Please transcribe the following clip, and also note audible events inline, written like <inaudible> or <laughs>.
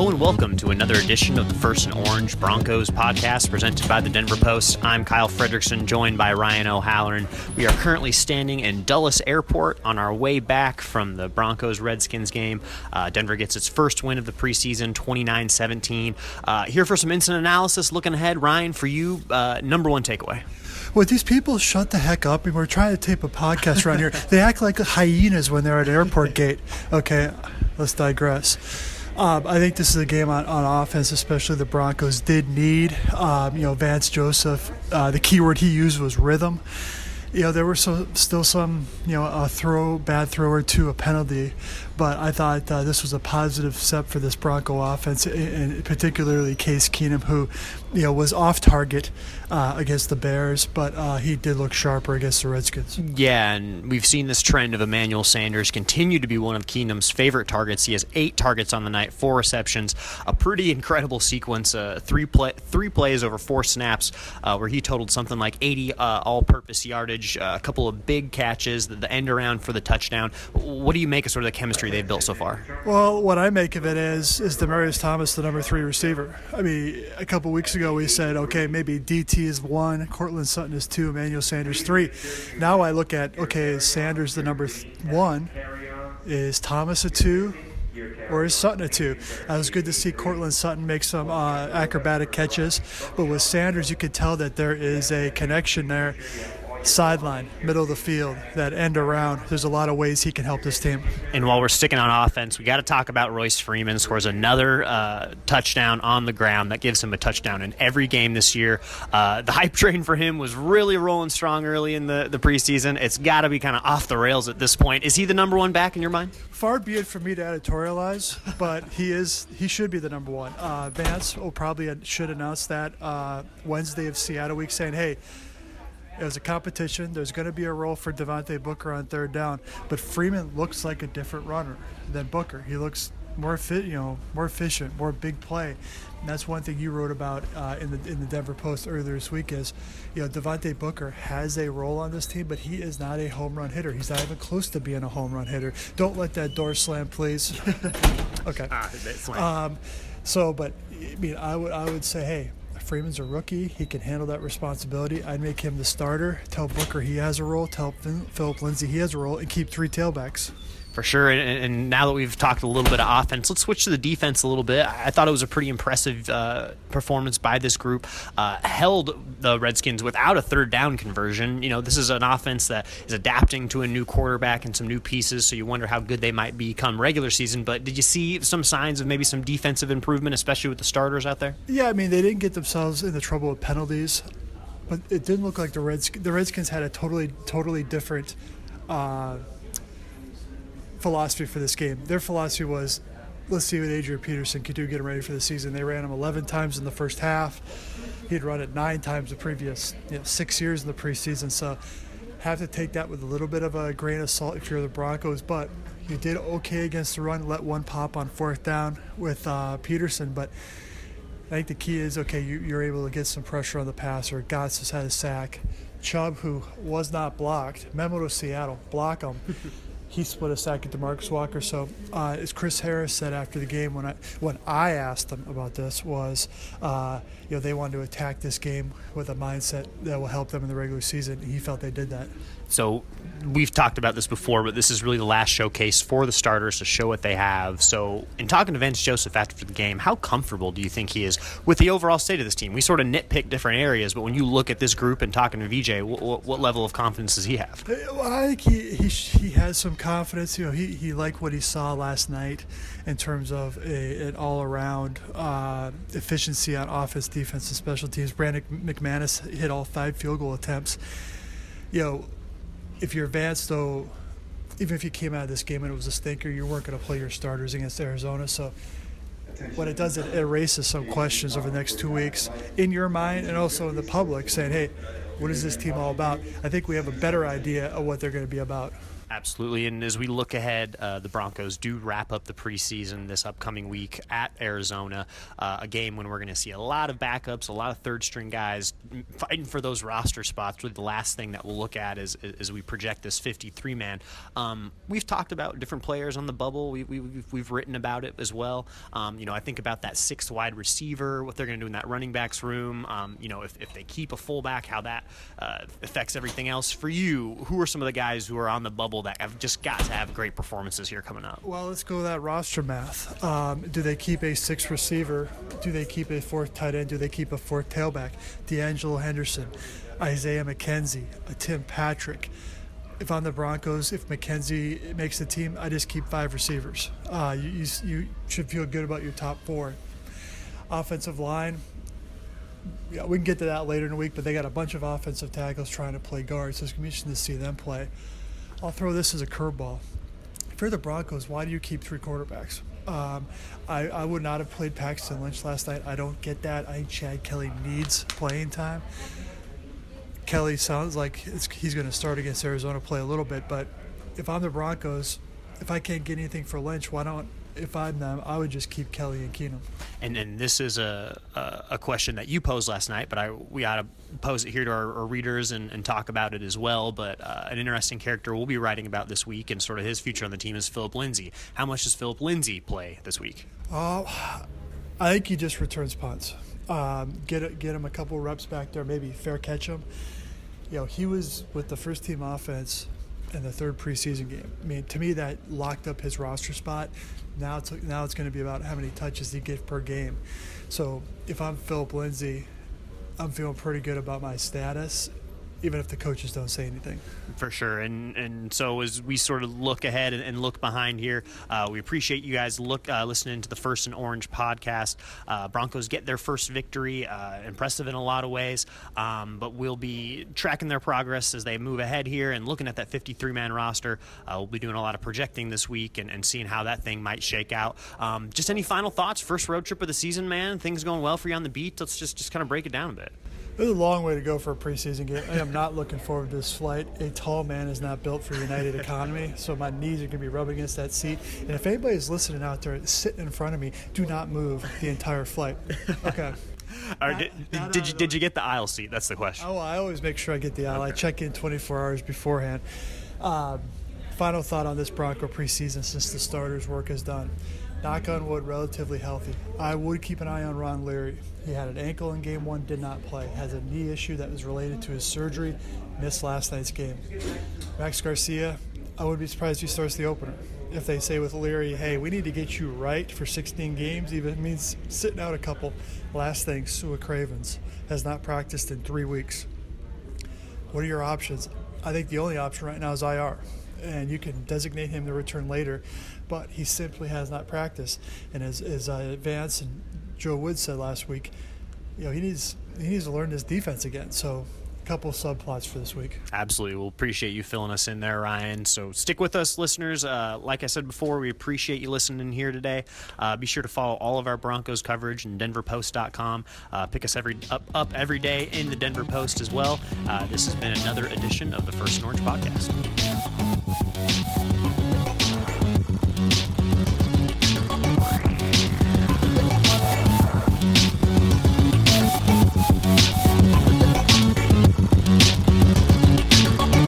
Hello and welcome to another edition of the First and Orange Broncos podcast presented by the Denver Post. I'm Kyle Fredrickson, joined by Ryan O'Halloran. We are currently standing in Dulles Airport on our way back from the Broncos Redskins game. Uh, Denver gets its first win of the preseason, 29 17. Uh, here for some instant analysis. Looking ahead, Ryan, for you, uh, number one takeaway. Would these people shut the heck up? And we're trying to tape a podcast around here. They act like hyenas when they're at an airport gate. Okay, let's digress. Um, I think this is a game on, on offense, especially the Broncos did need. Um, you know, Vance Joseph, uh, the keyword he used was rhythm. You know, there were still some, you know, a throw, bad throw or two, a penalty, but I thought uh, this was a positive step for this Bronco offense, and particularly Case Keenum, who, you know, was off target uh, against the Bears, but uh, he did look sharper against the Redskins. Yeah, and we've seen this trend of Emmanuel Sanders continue to be one of Keenum's favorite targets. He has eight targets on the night, four receptions, a pretty incredible sequence, uh, three play, three plays over four snaps, uh, where he totaled something like 80 uh, all-purpose yardage, a couple of big catches, the, the end around for the touchdown. What do you make of sort of the chemistry? They've built so far? Well, what I make of it is is Demaryius Thomas the number three receiver. I mean, a couple weeks ago we said, okay, maybe DT is one, Courtland Sutton is two, Emmanuel Sanders three. Now I look at okay, is Sanders the number th- one? Is Thomas a two? or is Sutton a two? It was good to see Courtland Sutton make some uh, acrobatic catches, but with Sanders, you could tell that there is a connection there sideline, middle of the field, that end around. There's a lot of ways he can help this team. And while we're sticking on offense, we got to talk about Royce Freeman scores another uh, touchdown on the ground that gives him a touchdown in every game this year. Uh, the hype train for him was really rolling strong early in the, the preseason. It's got to be kind of off the rails at this point. Is he the number one back in your mind? Far be it for me to editorialize, but he is. He should be the number one. Uh, Vance will probably should announce that uh, Wednesday of Seattle week, saying, "Hey." Was a competition. There's going to be a role for Devontae Booker on third down, but Freeman looks like a different runner than Booker. He looks more fit, you know, more efficient, more big play. And that's one thing you wrote about uh, in the in the Denver Post earlier this week is, you know, Devontae Booker has a role on this team, but he is not a home run hitter. He's not even close to being a home run hitter. Don't let that door slam, please. <laughs> okay. Ah, um, so, but I mean, I would I would say, hey, Freeman's a rookie. He can handle that responsibility. I'd make him the starter. Tell Booker he has a role. Tell Phillip Lindsay he has a role, and keep three tailbacks for sure. And, and, now that we've talked a little bit of offense, let's switch to the defense a little bit. I thought it was a pretty impressive uh, performance by this group. Uh, held the Redskins without a third down conversion. You know, this is an offense that is adapting to a new quarterback and some new pieces, so you wonder how good they might become regular season. But did you see some signs of maybe some defensive improvement, especially with the starters out there? Yeah, I mean, they didn't get themselves into trouble with penalties, but it didn't look like the Redskins, the Redskins had a totally, totally different. Uh, philosophy for this game. Their philosophy was, let's see what Adrian Peterson could do getting ready for the season. They ran him 11 times in the first half. He'd run it nine times the previous you know, six years in the preseason. So have to take that with a little bit of a grain of salt if you're the Broncos. But you did okay against the run. Let one pop on fourth down with uh, Peterson, but. I think the key is okay. You, are able to get some pressure on the passer. Gotsis had a sack. Chubb, who was not blocked, memo to Seattle, block him. <laughs> he split a sack at DeMarcus Walker. So, uh, as Chris Harris said after the game, when I when I asked them about this, was uh, you know they wanted to attack this game with a mindset that will help them in the regular season. He felt they did that. So we've talked about this before, but this is really the last showcase for the starters to show what they have. So, in talking to Vance Joseph after the game, how comfortable do you think he is with the overall state of this team? We sort of nitpick different areas, but when you look at this group and talking to VJ, what, what level of confidence does he have? Well, I think he, he, he has some confidence. You know, he, he liked what he saw last night in terms of a, an all around uh, efficiency on offense, defense, and special teams. Brandon McManus hit all five field goal attempts. You know, if you're Vance, though, even if you came out of this game and it was a stinker, you weren't going to play your starters against Arizona. So what it does, it erases some questions over the next two weeks in your mind and also in the public, saying, "Hey, what is this team all about?" I think we have a better idea of what they're going to be about. Absolutely. And as we look ahead, uh, the Broncos do wrap up the preseason this upcoming week at Arizona, uh, a game when we're going to see a lot of backups, a lot of third string guys fighting for those roster spots. Really, the last thing that we'll look at is as we project this 53 man. Um, we've talked about different players on the bubble, we, we, we've, we've written about it as well. Um, you know, I think about that sixth wide receiver, what they're going to do in that running backs room. Um, you know, if, if they keep a fullback, how that uh, affects everything else. For you, who are some of the guys who are on the bubble? That have just got to have great performances here coming up. Well, let's go that roster math. Um, do they keep a sixth receiver? Do they keep a fourth tight end? Do they keep a fourth tailback? De'Angelo Henderson, Isaiah McKenzie, Tim Patrick. If I'm the Broncos, if McKenzie makes the team, I just keep five receivers. Uh, you, you, you should feel good about your top four. Offensive line, yeah, we can get to that later in the week, but they got a bunch of offensive tackles trying to play guards, so it's going to be interesting to see them play. I'll throw this as a curveball. If you're the Broncos, why do you keep three quarterbacks? Um, I, I, would not have played Paxton Lynch last night. I don't get that. I think Chad Kelly needs playing time. Kelly sounds like he's going to start against Arizona, play a little bit, but if I'm the Broncos, if I can't get anything for Lynch, why don't if I'm them, I would just keep Kelly and Keenum. And and this is a, a, a question that you posed last night, but I we ought to pose it here to our, our readers and, and, talk about it as well. But uh, an interesting character we'll be writing about this week and sort of his future on the team is Phillip Lindsay. How much does Phillip Lindsay play this week? Uh, I think he just returns punts. Um, get get him a couple reps back there, maybe fair catch him. You know, he was with the first team offense in the third preseason game. I mean, to me, that locked up his roster spot. Now it's now it's going to be about how many touches he gets per game. So if I'm Phillip Lindsay, I'm feeling pretty good about my status even if the coaches don't say anything. For sure, and and so as we sort of look ahead and, and look behind here, uh, we appreciate you guys look uh, listening to the First and Orange podcast. Uh, Broncos get their first victory, uh, impressive in a lot of ways, um, but we'll be tracking their progress as they move ahead here and looking at that 53 man roster. Uh, we'll be doing a lot of projecting this week and, and seeing how that thing might shake out. Um, just any final thoughts? First road trip of the season, man. Things going well for you on the beat. Let's just just kind of break it down a bit. It's a long way to go for a preseason game. I am not looking forward to this flight. A tall man is not built for United <laughs> Economy, so my knees are going to be rubbing against that seat. And if anybody's listening out there, sitting in front of me, do not move the entire flight. Okay. <laughs> All right, did, did, did you did you get the aisle seat? That's the question. Oh, I always make sure I get the aisle. Okay. I check in 24 hours beforehand. Um, final thought on this Bronco preseason since the starters' work is done knock on wood, relatively healthy. I would keep an eye on Ron Leary. He had an ankle in game one, did not play. Has a knee issue that was related to his surgery, missed last night's game. Max Garcia, I would be surprised if he starts the opener. If they say with Leary, hey, we need to get you right for 16 games, even it means sitting out a couple. Last thing, Sua Cravens has not practiced in three weeks. What are your options? I think the only option right now is IR and you can designate him to return later, but he simply has not practiced. And as, as uh, Vance and Joe Wood said last week, you know, he needs he needs to learn his defense again. So couple subplots for this week. Absolutely. We'll appreciate you filling us in there, Ryan. So stick with us, listeners. Uh, like I said before, we appreciate you listening here today. Uh, be sure to follow all of our Broncos coverage in denverpost.com. Uh, pick us every up, up every day in the Denver Post as well. Uh, this has been another edition of the First Orange Podcast.